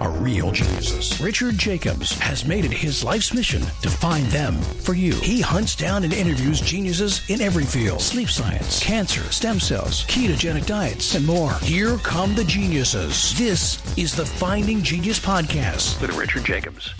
are real geniuses. Richard Jacobs has made it his life's mission to find them for you. He hunts down and interviews geniuses in every field sleep science, cancer, stem cells, ketogenic diets, and more. Here come the geniuses. This is the Finding Genius Podcast with Richard Jacobs.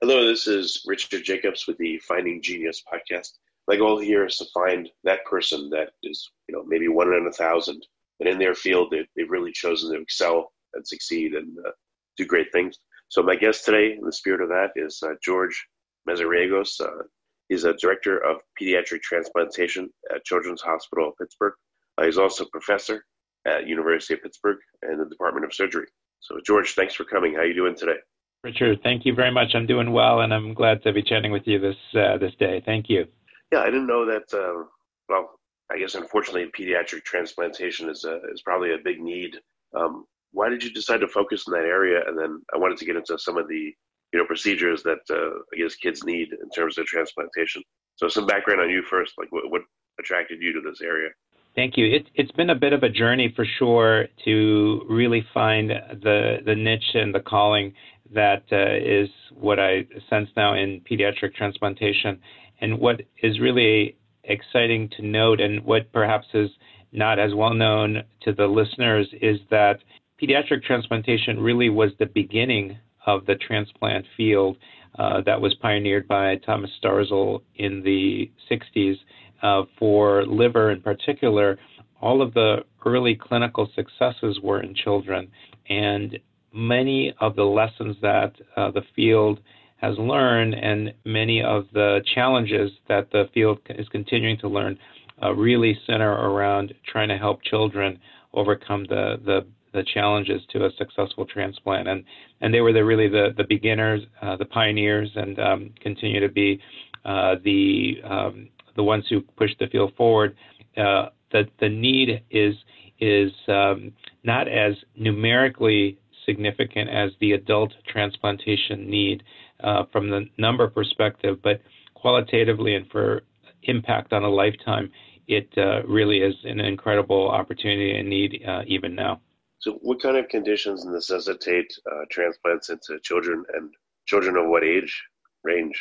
Hello, this is Richard Jacobs with the Finding Genius Podcast. My goal here is to find that person that is, you know, maybe one in a thousand and in their field, they, they've really chosen to excel and succeed and uh, do great things. So my guest today, in the spirit of that, is uh, George Mazariegos. Uh, he's a director of pediatric transplantation at Children's Hospital of Pittsburgh. Uh, he's also a professor at University of Pittsburgh and the Department of Surgery. So George, thanks for coming. How are you doing today? Richard, thank you very much. I'm doing well, and I'm glad to be chatting with you this uh, this day. Thank you. Yeah, I didn't know that. Uh, well, I guess unfortunately, pediatric transplantation is a, is probably a big need. Um, why did you decide to focus in that area? And then I wanted to get into some of the you know procedures that uh, I guess kids need in terms of transplantation. So some background on you first, like what, what attracted you to this area? Thank you. It, it's been a bit of a journey for sure to really find the the niche and the calling that uh, is what I sense now in pediatric transplantation. And what is really exciting to note, and what perhaps is not as well known to the listeners, is that pediatric transplantation really was the beginning of the transplant field uh, that was pioneered by Thomas Starzl in the 60s uh, for liver in particular. All of the early clinical successes were in children, and many of the lessons that uh, the field has learned, and many of the challenges that the field is continuing to learn uh, really center around trying to help children overcome the, the, the challenges to a successful transplant. And and they were the, really the the beginners, uh, the pioneers, and um, continue to be uh, the um, the ones who push the field forward. Uh, the the need is is um, not as numerically significant as the adult transplantation need uh, from the number perspective, but qualitatively and for impact on a lifetime, it uh, really is an incredible opportunity and need uh, even now. So, what kind of conditions necessitate uh, transplants into children, and children of what age range?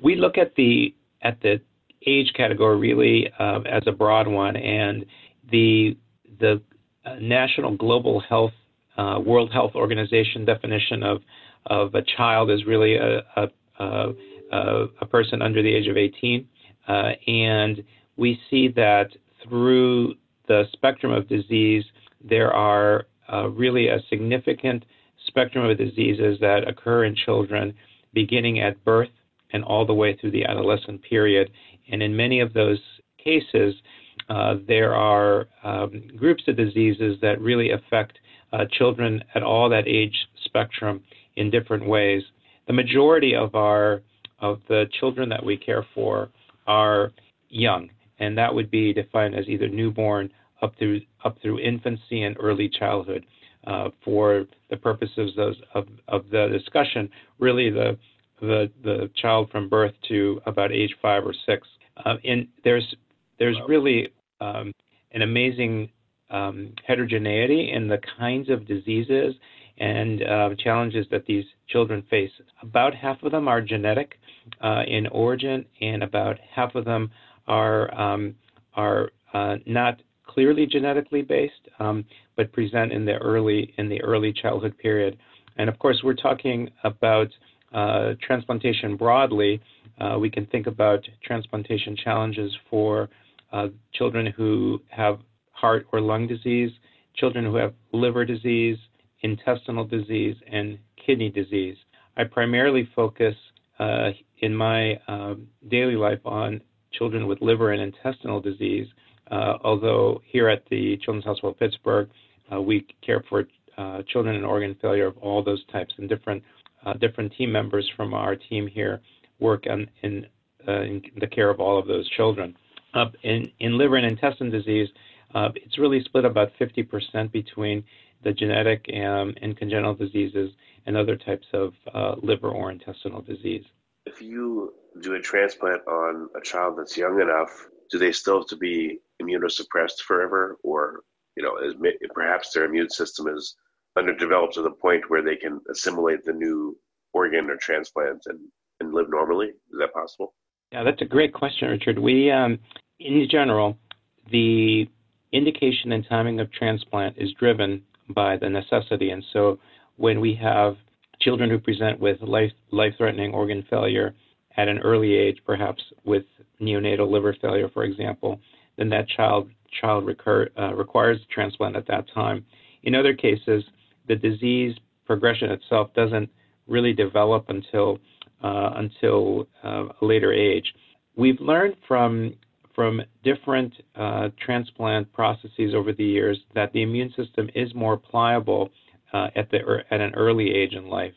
We look at the at the age category really uh, as a broad one, and the the uh, National Global Health World Health Organization definition of of a child is really a, a, a, a person under the age of 18. Uh, and we see that through the spectrum of disease, there are uh, really a significant spectrum of diseases that occur in children beginning at birth and all the way through the adolescent period. And in many of those cases, uh, there are um, groups of diseases that really affect uh, children at all that age spectrum in different ways. The majority of our of the children that we care for are young, and that would be defined as either newborn up through up through infancy and early childhood. Uh, for the purposes of, of, of the discussion, really the, the the child from birth to about age five or six. Uh, and there's there's really um, an amazing um, heterogeneity in the kinds of diseases and uh, challenges that these children face. About half of them are genetic uh, in origin, and about half of them are um, are uh, not clearly genetically based, um, but present in the early in the early childhood period. And of course, we're talking about uh, transplantation broadly. Uh, we can think about transplantation challenges for uh, children who have heart or lung disease, children who have liver disease, intestinal disease, and kidney disease. I primarily focus uh, in my um, daily life on children with liver and intestinal disease, uh, although here at the Children's Hospital of Pittsburgh, uh, we care for uh, children in organ failure of all those types, and different uh, different team members from our team here work on, in, uh, in the care of all of those children. in, in liver and intestine disease, uh, it's really split about 50% between the genetic um, and congenital diseases and other types of uh, liver or intestinal disease. If you do a transplant on a child that's young enough, do they still have to be immunosuppressed forever, or you know, is, perhaps their immune system is underdeveloped to the point where they can assimilate the new organ or transplant and, and live normally? Is that possible? Yeah, that's a great question, Richard. We, um, in general, the indication and timing of transplant is driven by the necessity. And so when we have children who present with life threatening organ failure at an early age, perhaps with neonatal liver failure, for example, then that child child recur, uh, requires transplant at that time. In other cases, the disease progression itself doesn't really develop until uh, until uh, a later age. We've learned from from different uh, transplant processes over the years that the immune system is more pliable uh, at the at an early age in life.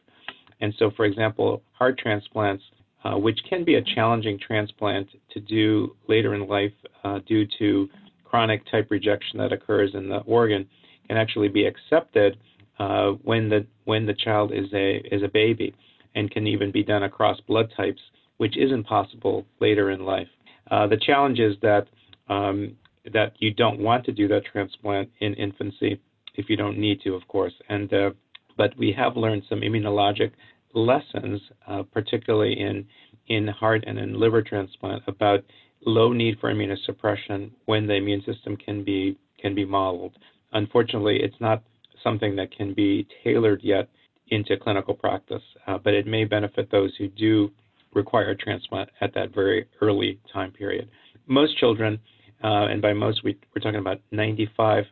And so, for example, heart transplants, uh, which can be a challenging transplant to do later in life uh, due to chronic type rejection that occurs in the organ, can actually be accepted uh, when the when the child is a is a baby, and can even be done across blood types, which isn't possible later in life. Uh, the challenge is that um, that you don't want to do that transplant in infancy if you don't need to, of course. And uh, but we have learned some immunologic lessons, uh, particularly in in heart and in liver transplant, about low need for immunosuppression when the immune system can be can be modeled. Unfortunately, it's not something that can be tailored yet into clinical practice, uh, but it may benefit those who do require a transplant at that very early time period. Most children, uh, and by most we, are talking about 95%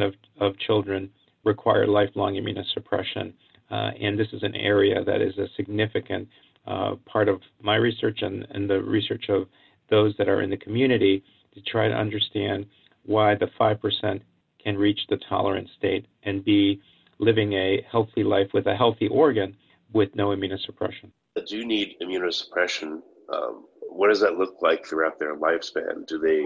of, of children, require lifelong immunosuppression. Uh, and this is an area that is a significant uh, part of my research and, and the research of those that are in the community to try to understand why the 5% can reach the tolerant state and be living a healthy life with a healthy organ with no immunosuppression that do need immunosuppression, um, what does that look like throughout their lifespan? Do they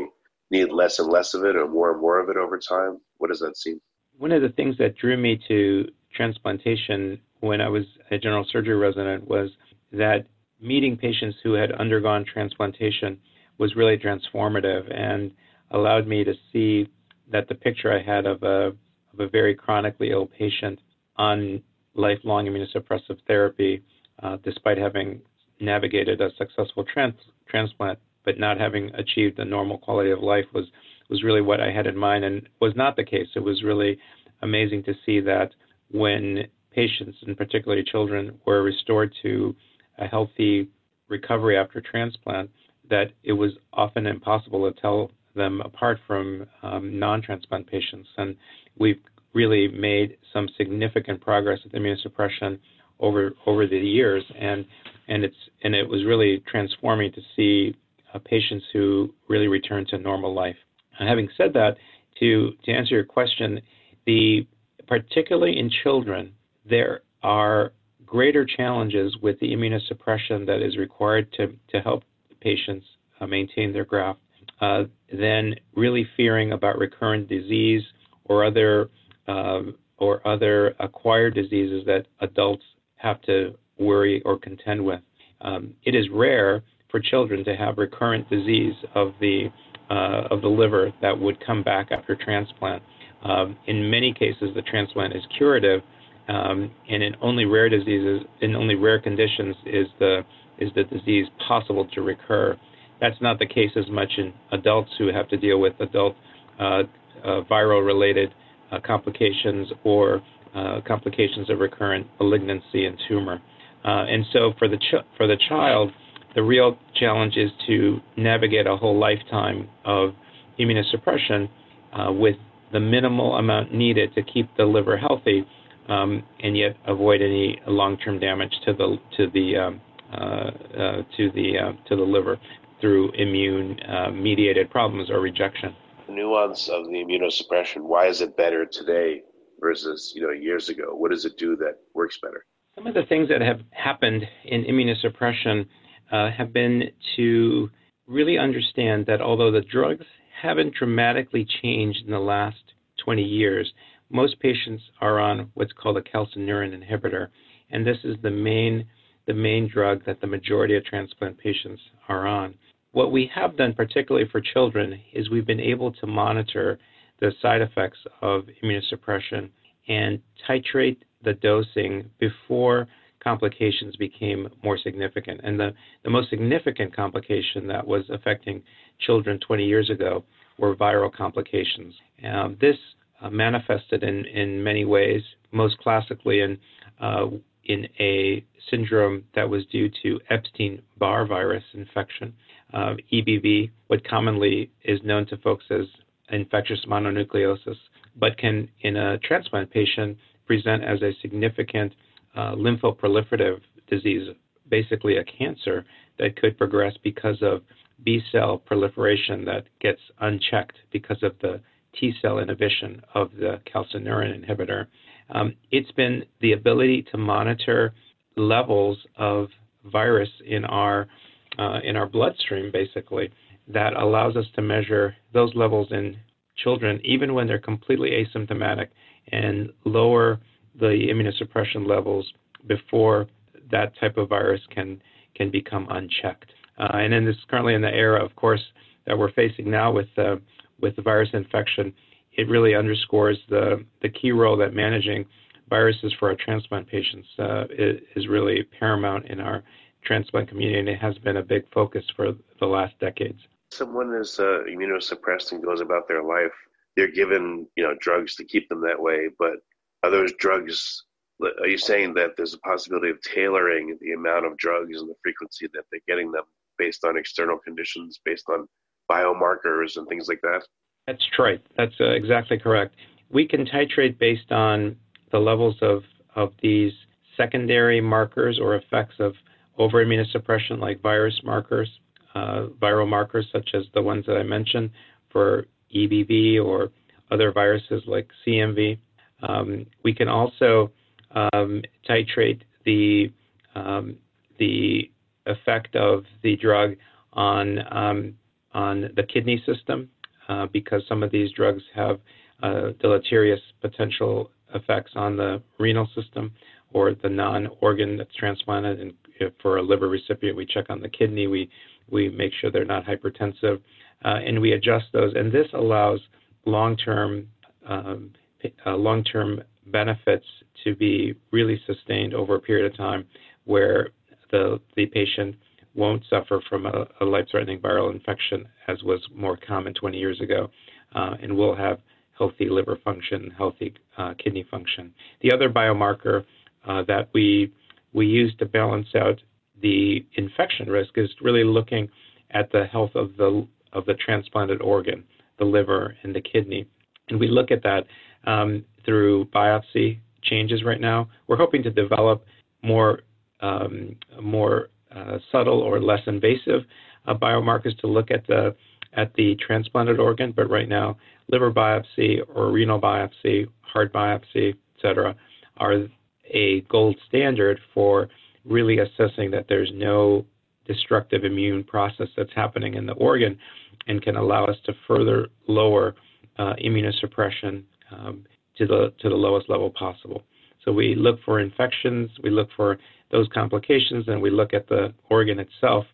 need less and less of it or more and more of it over time? What does that seem? One of the things that drew me to transplantation when I was a general surgery resident was that meeting patients who had undergone transplantation was really transformative and allowed me to see that the picture I had of a of a very chronically ill patient on lifelong immunosuppressive therapy despite having navigated a successful trans- transplant, but not having achieved a normal quality of life was was really what I had in mind, and was not the case. It was really amazing to see that when patients, and particularly children, were restored to a healthy recovery after transplant, that it was often impossible to tell them apart from um, non-transplant patients. And we've really made some significant progress with immunosuppression over over the years, and and it's and it was really transforming to see uh, patients who really return to normal life. And having said that, to to answer your question, the particularly in children, there are greater challenges with the immunosuppression that is required to to help patients uh, maintain their graft uh, than really fearing about recurrent disease or other uh, or other acquired diseases that adults have to worry or contend with. Um, it is rare for children to have recurrent disease of the uh, of the liver that would come back after transplant. Um, in many cases, the transplant is curative, um, and in only rare diseases, in only rare conditions, is the is the disease possible to recur. That's not the case as much in adults who have to deal with adult uh, uh, viral-related uh, complications or uh, complications of recurrent malignancy and tumor. Uh, and so for the ch- for the child, the real challenge is to navigate a whole lifetime of immunosuppression uh, with the minimal amount needed to keep the liver healthy, um, and yet avoid any long-term damage to the to the um, uh, uh, to the uh, to the liver through immune-mediated problems or rejection. The nuance of the immunosuppression. Why is it better today versus you know years ago? What does it do that works better? Some of the things that have happened in immunosuppression uh, have been to really understand that although the drugs haven't dramatically changed in the last 20 years. Most patients are on what's called a calcineurin inhibitor, and this is the main the main drug that the majority of transplant patients are on. What we have done, particularly for children, is we've been able to monitor the side effects of immunosuppression and titrate the dosing before complications became more significant. And the, the most significant complication that was affecting children 20 years ago were viral complications. Um, this uh, manifested in, in many ways, most classically in, uh, in a syndrome that was due to Epstein Barr virus infection, uh, EBV, what commonly is known to folks as infectious mononucleosis, but can, in a transplant patient, present as a significant uh, lymphoproliferative disease, basically a cancer that could progress because of B cell proliferation that gets unchecked because of the T cell inhibition of the calcineurin inhibitor. Um, it's been the ability to monitor levels of virus in our uh, in our bloodstream, basically, that allows us to measure those levels in children, even when they're completely asymptomatic, and lower the immunosuppression levels before that type of virus can can become unchecked. Uh, and then this currently in the era, of course, that we're facing now with uh, with the virus infection, it really underscores the the key role that managing viruses for our transplant patients uh, is, is, really paramount in our transplant community, and it has been a big focus for the last decades. Someone is uh, immunosuppressed and goes about their life. They're given, you know, drugs to keep them that way, but are those drugs are you saying that there's a possibility of tailoring the amount of drugs and the frequency that they're getting them based on external conditions, based on biomarkers and things like that? That's right. That's uh, exactly correct. We can titrate based on the levels of, of these secondary markers or effects of over immunosuppression, like virus markers, viral markers such as the ones that I mentioned for EBV or other viruses like CMV. Um, we can also um, titrate the um, the effect of the drug on um, on the kidney system uh, because some of these drugs have uh, deleterious potential effects on the renal system or the non-organ that's transplanted. And for a liver recipient, we check on the kidney. We we make sure they're not hypertensive, uh, and we adjust those. And this allows long-term um, uh, long-term benefits to be really sustained over a period of time where the, the patient won't suffer from a, a life-threatening viral infection as was more common 20 years ago uh, and will have healthy liver function, healthy uh, kidney function. The other biomarker uh, that we we use to balance out the infection risk is really looking at the health of the of the transplanted organ, the liver and the kidney, and we look at that um, through biopsy changes right now. We're hoping to develop more um, more uh, subtle or less invasive uh, biomarkers to look at the at the transplanted organ. But right now, liver biopsy or renal biopsy, heart biopsy, etc., are a gold standard for really assessing that there's no destructive immune process that's happening in the organ and can allow us to further lower uh, immunosuppression um, to the to the lowest level possible. So we look for infections, we look for those complications, and we look at the organ itself.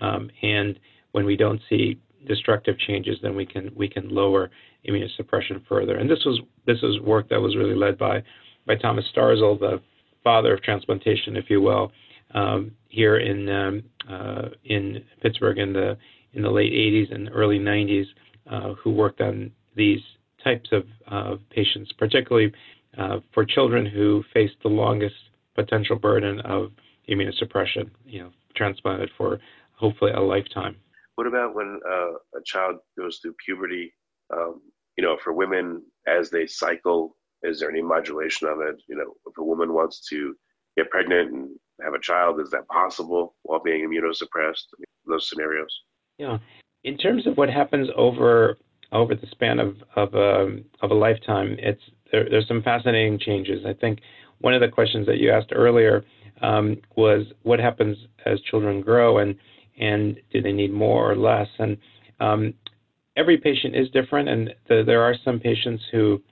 Um, and when we don't see destructive changes, then we can we can lower immunosuppression further. And this was this was work that was really led by by Thomas Starzl, the father of transplantation, if you will, um, here in um, uh, in Pittsburgh in the in the late 80s and early 90s, uh, who worked on these types of patients, particularly uh, for children who face the longest potential burden of immunosuppression, you know, transplanted for hopefully a lifetime. What about when uh, a child goes through puberty? Um, you know, for women as they cycle, is there any modulation of it? You know, if a woman wants to get pregnant and have a child, is that possible while being immunosuppressed? Those scenarios. Yeah. In terms of what happens over over the span of of a, um, of a lifetime, it's there, there's some fascinating changes. I think one of the questions that you asked earlier um, was what happens as children grow and and do they need more or less? And um, every patient is different, and the, there are some patients who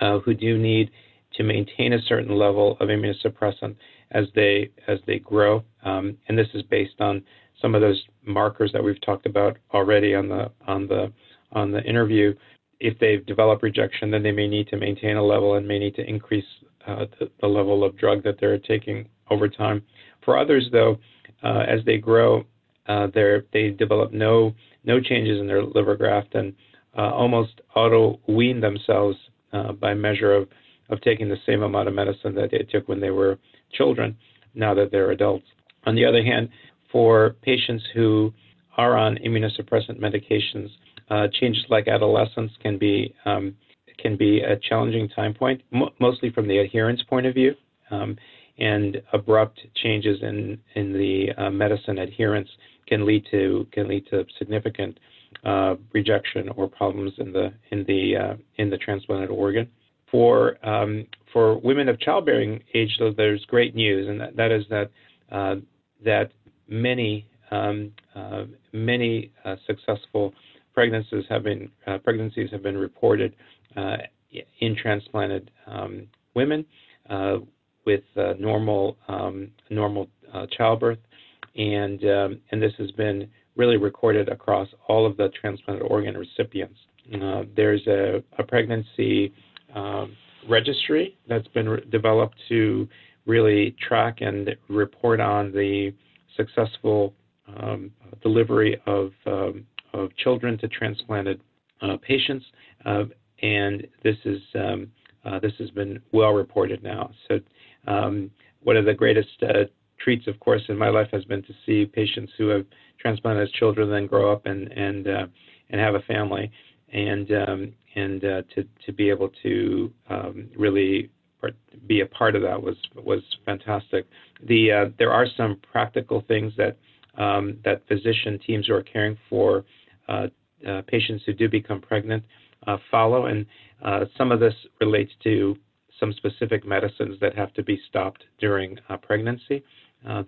uh, who do need to maintain a certain level of immunosuppressant as they as they grow, um, and this is based on some of those markers that we've talked about already on the on the on the interview. If they've developed rejection, then they may need to maintain a level and may need to increase uh, the, the, level of drug that they're taking over time. For others, though, uh, as they grow, uh, they develop no no changes in their liver graft and uh, almost auto wean themselves uh, by measure of of taking the same amount of medicine that they took when they were children. Now that they're adults. On the other hand, for patients who are on immunosuppressant medications, uh, changes like adolescence can be um, can be a challenging time point, mo- mostly from the adherence point of view, um, and abrupt changes in in the uh, medicine adherence can lead to can lead to significant uh, rejection or problems in the in the uh, in the transplanted organ. For um, for women of childbearing age, though, there's great news, and that, that is that uh, that many um, uh, many uh, successful pregnancies have been pregnancies have been reported in transplanted um, women with normal um, normal childbirth, and um, and this has been really recorded across all of the transplanted organ recipients. there's a, a pregnancy um, registry that's been re- developed to really track and report on the successful um, delivery of, um, of children to transplanted uh, patients, uh, and this is um, uh, this has been well reported now. So um, one of the greatest uh, treats, of course, in my life has been to see patients who have transplanted as children then grow up and and uh, and have a family, and um, and uh, to to be able to um, really be a part of that was was fantastic. The uh, there are some practical things that um, that physician teams who are caring for uh, uh, patients who do become pregnant uh, follow, and uh, some of this relates to some specific medicines that have to be stopped during uh, pregnancy.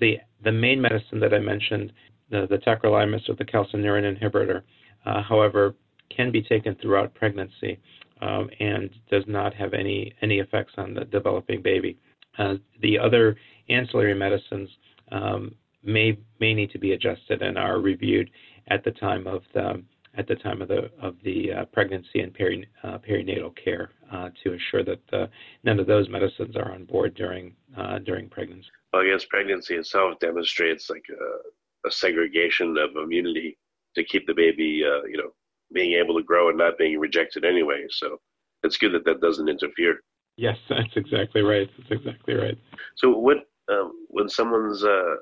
the the main medicine that I mentioned, the, the tacrolimus or the calcineurin inhibitor, however, can be taken throughout pregnancy um, and does not have any any effects on the developing baby. Uh, the other ancillary medicines um, may may need to be adjusted and are reviewed at the time of the at the time of the of the uh, pregnancy and peri, uh, perinatal care uh, to ensure that uh, none of those medicines are on board during uh, during pregnancy. Well, I guess pregnancy itself demonstrates like a, segregation of immunity to keep the baby, uh, you know, being able to grow and not being rejected anyway. So it's good that that doesn't interfere. Yes, that's exactly right. That's exactly right. So what um, when someone's uh,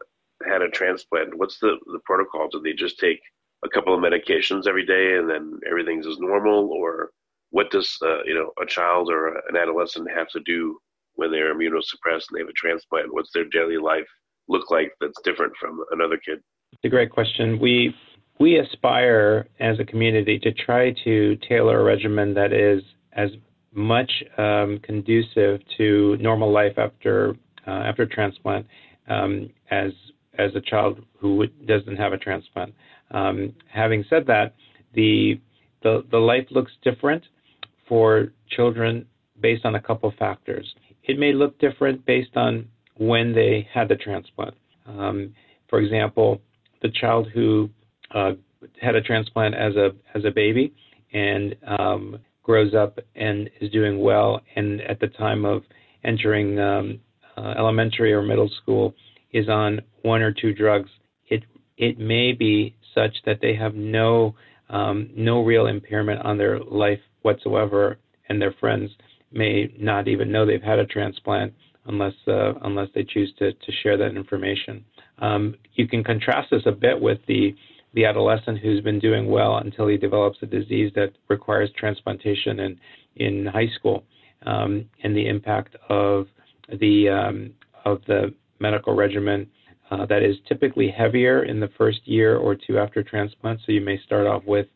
had a transplant, what's the the protocol? Do they just take a couple of medications every day and then everything's as normal, or what does uh, you know a child or an adolescent have to do when they're immunosuppressed and they have a transplant? What's their daily life look like that's different from another kid? It's a great question. We we aspire as a community to try to tailor a regimen that is as much um, conducive to normal life after uh, after transplant um, as as a child who doesn't have a transplant. Um, having said that, the, the the life looks different for children based on a couple of factors. It may look different based on when they had the transplant. Um, for example, the child who uh, had a transplant as a as a baby and um, grows up and is doing well, and at the time of entering um, uh, elementary or middle school is on one or two drugs, it it may be such that they have no um, no real impairment on their life whatsoever, and their friends may not even know they've had a transplant unless uh, unless they choose to to share that information. Um, you can contrast this a bit with the the adolescent who's been doing well until he develops a disease that requires transplantation in, in high school, um, and the impact of the um, of the medical regimen uh, that is typically heavier in the first year or two after transplant. So you may start off with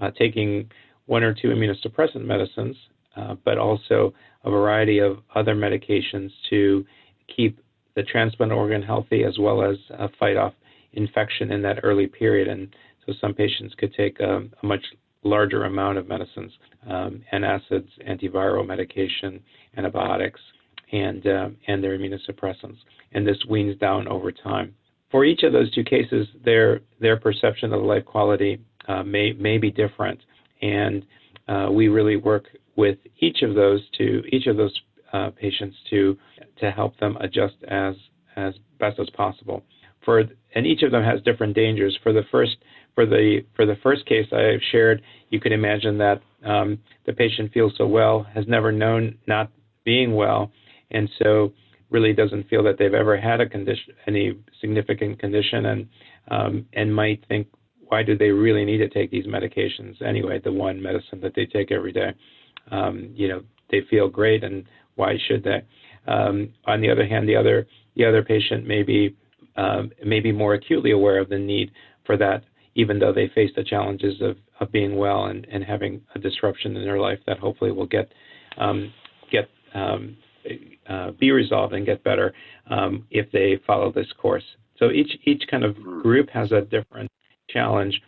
uh, taking one or two immunosuppressant medicines, uh, but also a variety of other medications to keep the transplant organ healthy as well as uh, fight off infection in that early period. And so some patients could take a, a much larger amount of medicines, um, antacids, antiviral medication, antibiotics, and uh, and their immunosuppressants, and this weans down over time. For each of those two cases, their their perception of life quality uh, may may be different, and uh, we really work with each of those to each of those uh, patients to to help them adjust as as best as possible. For and each of them has different dangers. For the first for the for the first case I shared, you could imagine that um, the patient feels so well, has never known not being well, and so really doesn't feel that they've ever had a condition, any significant condition, and um, and might think, why do they really need to take these medications anyway? The one medicine that they take every day, um, you know, they feel great, and why should they? Um, on the other hand, the other the other patient may be um, may be more acutely aware of the need for that, even though they face the challenges of, of being well and, and having a disruption in their life that hopefully will get um, get um, uh, be resolved and get better um, if they follow this course. So each each kind of group has a different challenge,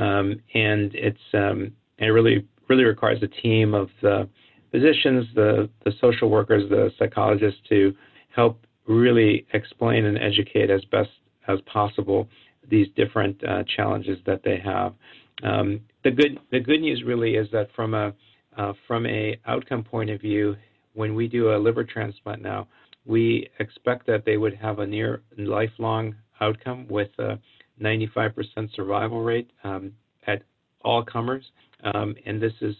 um, and it's um, it really really requires a team of the physicians, the the social workers, the psychologists to help really explain and educate as best as possible these different uh, challenges that they have. Um, the good the good news really is that from a uh, from a outcome point of view, when we do a liver transplant now, we expect that they would have a near lifelong outcome with a 95% survival rate um, at all comers, um, and this is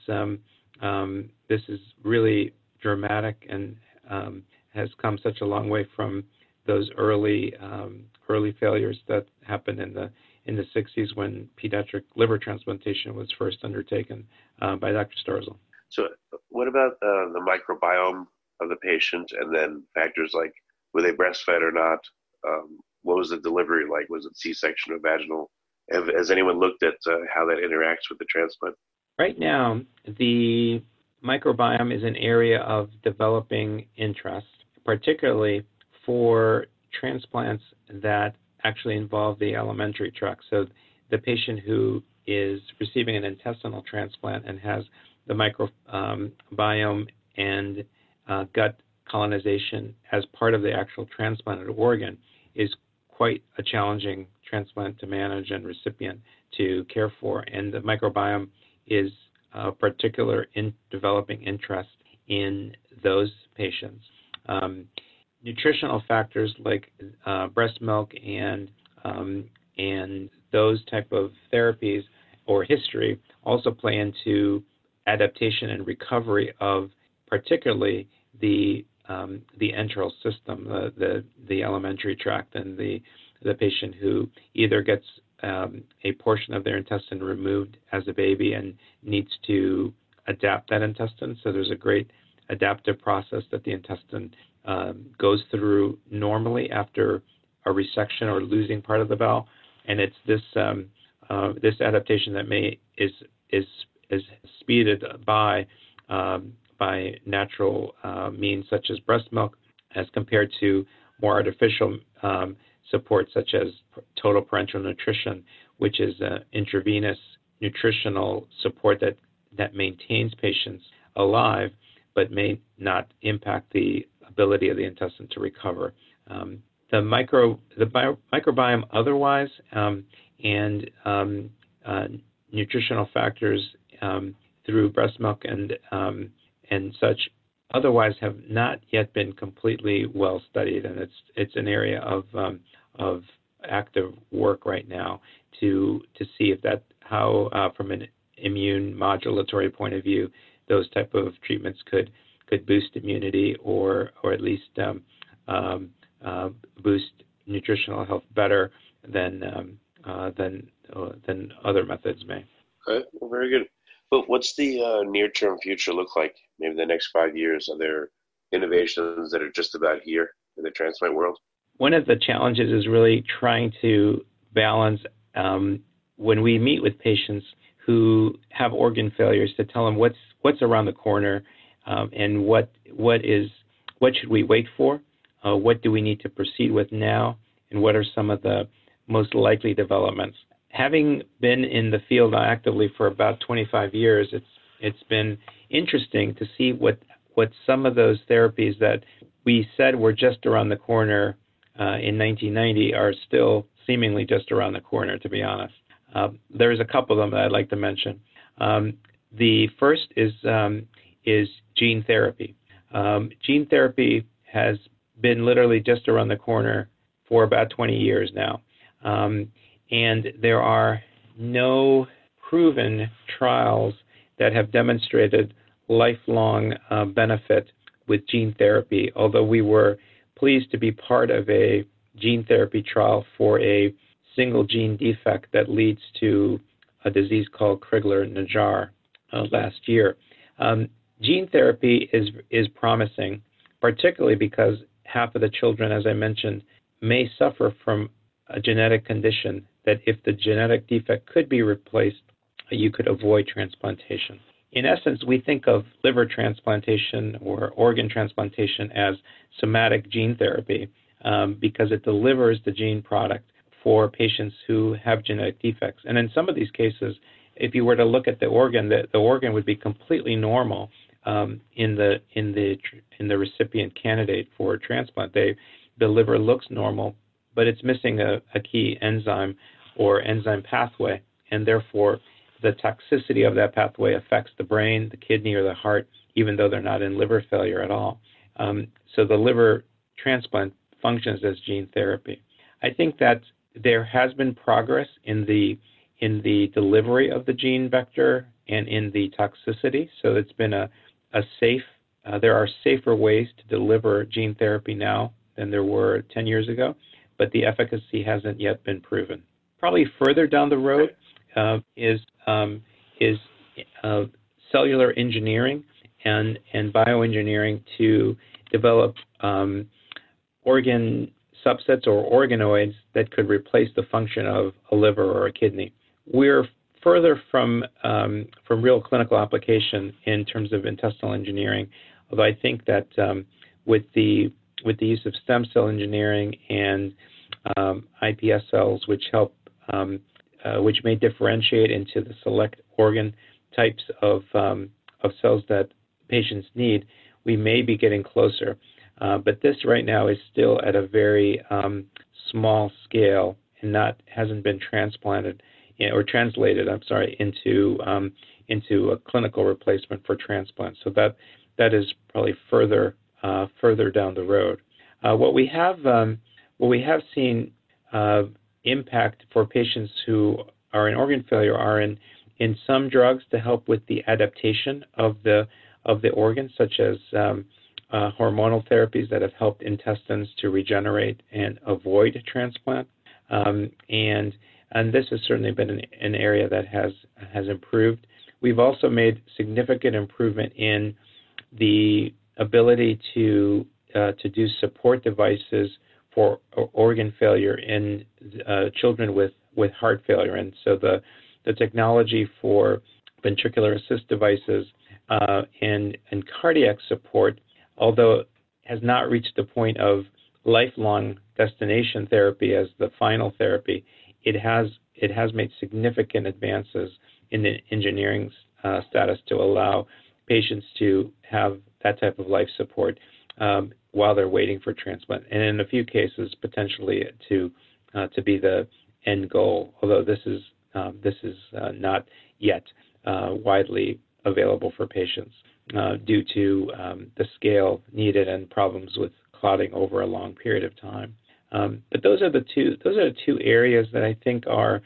um, this is really dramatic and um, has come such a long way from those early um, early failures that happened in the in the 60s when pediatric liver transplantation was first undertaken uh, by Dr. Starzl. So, what about uh, the microbiome of the patient, and then factors like were they breastfed or not? Um, what was the delivery like? Was it C-section or vaginal? Have, has anyone looked at uh, how that interacts with the transplant? Right now, the microbiome is an area of developing interest, particularly for transplants that actually involve the alimentary tract. So the patient who is receiving an intestinal transplant and has the microbiome and uh, gut colonization as part of the actual transplanted organ is quite a challenging transplant to manage and recipient to care for. And the microbiome is a particular in developing interest in those patients. Um, nutritional factors like uh, breast milk and um, and those type of therapies or history also play into adaptation and recovery of particularly the um, the enteral system, the, the, the alimentary tract, and the the patient who either gets um, a portion of their intestine removed as a baby and needs to adapt that intestine. So there's a great adaptive process that the intestine um, goes through normally after a resection or losing part of the bowel, and it's this um, uh, this adaptation that may is is is speeded by um, by natural uh, means such as breast milk, as compared to more artificial um, support such as total parenteral nutrition, which is uh, intravenous nutritional support that that maintains patients alive, but may not impact the ability of the intestine to recover. Um, the micro the bio, microbiome otherwise um, and um, uh, nutritional factors um, through breast milk and um, and such otherwise have not yet been completely well studied, and it's it's an area of um, of active work right now to to see if that how uh, from an immune modulatory point of view those type of treatments could could boost immunity or or at least um, um, uh, boost nutritional health better than um, uh, than uh, than other methods may. Okay, well, very good. But what's the uh, near-term future look like? Maybe the next five years. Are there innovations that are just about here in the transplant world? One of the challenges is really trying to balance um, when we meet with patients who have organ failures to tell them what's what's around the corner um, and what what is what should we wait for, uh, what do we need to proceed with now, and what are some of the most likely developments. having been in the field actively for about 25 years, it's it's been interesting to see what what some of those therapies that we said were just around the corner uh, in 1990 are still seemingly just around the corner. To be honest, uh, there's a couple of them that I'd like to mention. Um, the first is um, is gene therapy. Um, gene therapy has been literally just around the corner for about 20 years now. Um, and there are no proven trials that have demonstrated lifelong uh, benefit with gene therapy, although we were pleased to be part of a gene therapy trial for a single gene defect that leads to a disease called Crigler-Najjar uh, last year. Um, gene therapy is is promising, particularly because half of the children, as I mentioned, may suffer from a genetic condition that if the genetic defect could be replaced, you could avoid transplantation. In essence, we think of liver transplantation or organ transplantation as somatic gene therapy um, because it delivers the gene product for patients who have genetic defects. And in some of these cases, if you were to look at the organ, the, the organ would be completely normal um, in the in the in the recipient candidate for a transplant. They the liver looks normal, but it's missing a, a key enzyme or enzyme pathway, and therefore the toxicity of that pathway affects the brain, the kidney, or the heart, even though they're not in liver failure at all. Um, so the liver transplant functions as gene therapy. I think that there has been progress in the in the delivery of the gene vector and in the toxicity. So it's been a a safe, uh, there are safer ways to deliver gene therapy now than there were 10 years ago, but the efficacy hasn't yet been proven. Probably further down the road uh, is um, is uh, cellular engineering and and bioengineering to develop um, organ subsets or organoids that could replace the function of a liver or a kidney. We're further from um, from real clinical application in terms of intestinal engineering, although I think that um, with the with the use of stem cell engineering and um, iPS cells, which help um, uh, which may differentiate into the select organ types of um, of cells that patients need, we may be getting closer. Uh, but this right now is still at a very um, small scale and not hasn't been transplanted or translated, I'm sorry, into um, into a clinical replacement for transplant. So that that is probably further uh, further down the road. Uh, what we have um, what we have seen uh, impact for patients who are in organ failure are in in some drugs to help with the adaptation of the of the organ, such as um, uh, hormonal therapies that have helped intestines to regenerate and avoid transplant. Um, and and this has certainly been an, an area that has has improved. We've also made significant improvement in the ability to uh, to do support devices for organ failure in uh, children with with heart failure, and so the the technology for ventricular assist devices uh, and and cardiac support, although has not reached the point of lifelong destination therapy as the final therapy, it has it has made significant advances in the engineering uh, status to allow patients to have that type of life support. Um, while they're waiting for transplant, and in a few cases potentially to uh, to be the end goal. Although this is um, this is uh, not yet uh, widely available for patients uh, due to um, the scale needed and problems with clotting over a long period of time. Um, but those are the two those are the two areas that I think are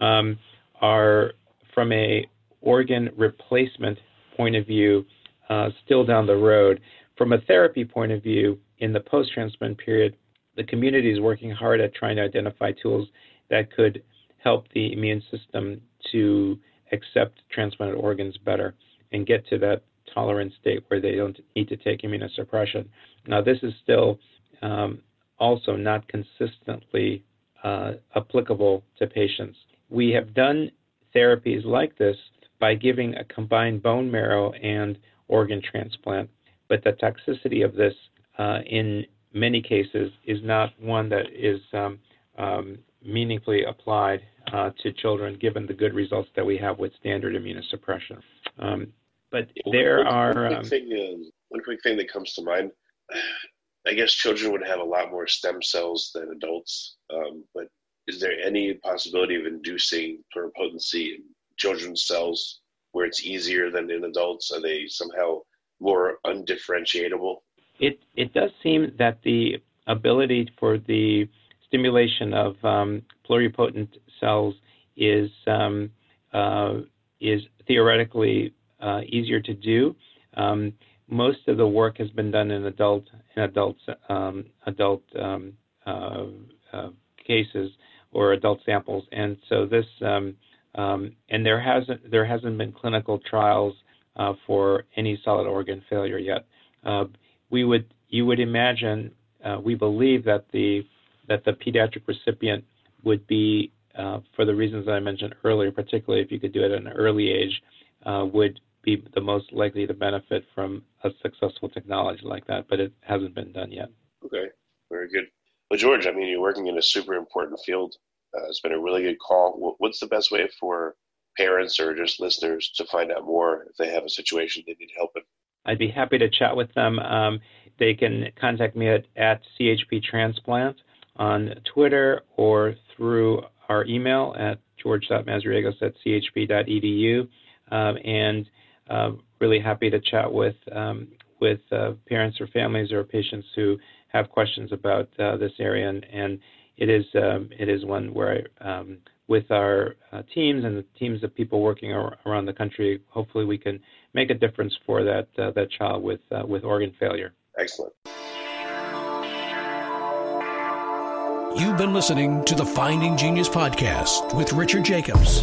um, are from a organ replacement point of view uh, still down the road. From a therapy point of view, in the post-transplant period, the community is working hard at trying to identify tools that could help the immune system to accept transplanted organs better and get to that tolerant state where they don't need to take immunosuppression. Now, this is still um, also not consistently uh, applicable to patients. We have done therapies like this by giving a combined bone marrow and organ transplant, but the toxicity of this uh, in many cases is not one that is um, um, meaningfully applied uh, to children, given the good results that we have with standard immunosuppression. Um, but there one, are one quick, um, thing, uh, one quick thing that comes to mind. I guess children would have a lot more stem cells than adults, um, but is there any possibility of inducing pluripotency in children's cells where it's easier than in adults? Are they somehow more undifferentiatable? It it does seem that the ability for the stimulation of um, pluripotent cells is um, uh, is theoretically uh, easier to do. Um, most of the work has been done in adult in adult um, adult um, uh, uh, cases or adult samples, and so this um, and there hasn't there hasn't been clinical trials uh, for any solid organ failure yet. Uh, we would you would imagine uh, we believe that the that the pediatric recipient would be uh, for the reasons I mentioned earlier, particularly if you could do it at an early age, would be the most likely to benefit from a successful technology like that, but it hasn't been done yet. Okay, very good. Well, George, I mean, you're working in a super important field. Uh, it's been a really good call. What's the best way for parents or just listeners to find out more if they have a situation they need help in? I'd be happy to chat with them. Um, they can contact me at, at CHP Transplant on Twitter or through our email at george.mazariegos at chp.edu. Um, and uh, really happy to chat with um, with uh, parents or families or patients who have questions about uh, this area, and, and it is um, it is one where um, with our uh, teams and the teams of people working ar- around the country, hopefully we can make a difference for that uh, that child with uh, with organ failure. Excellent. You've been listening to the Finding Genius podcast with Richard Jacobs.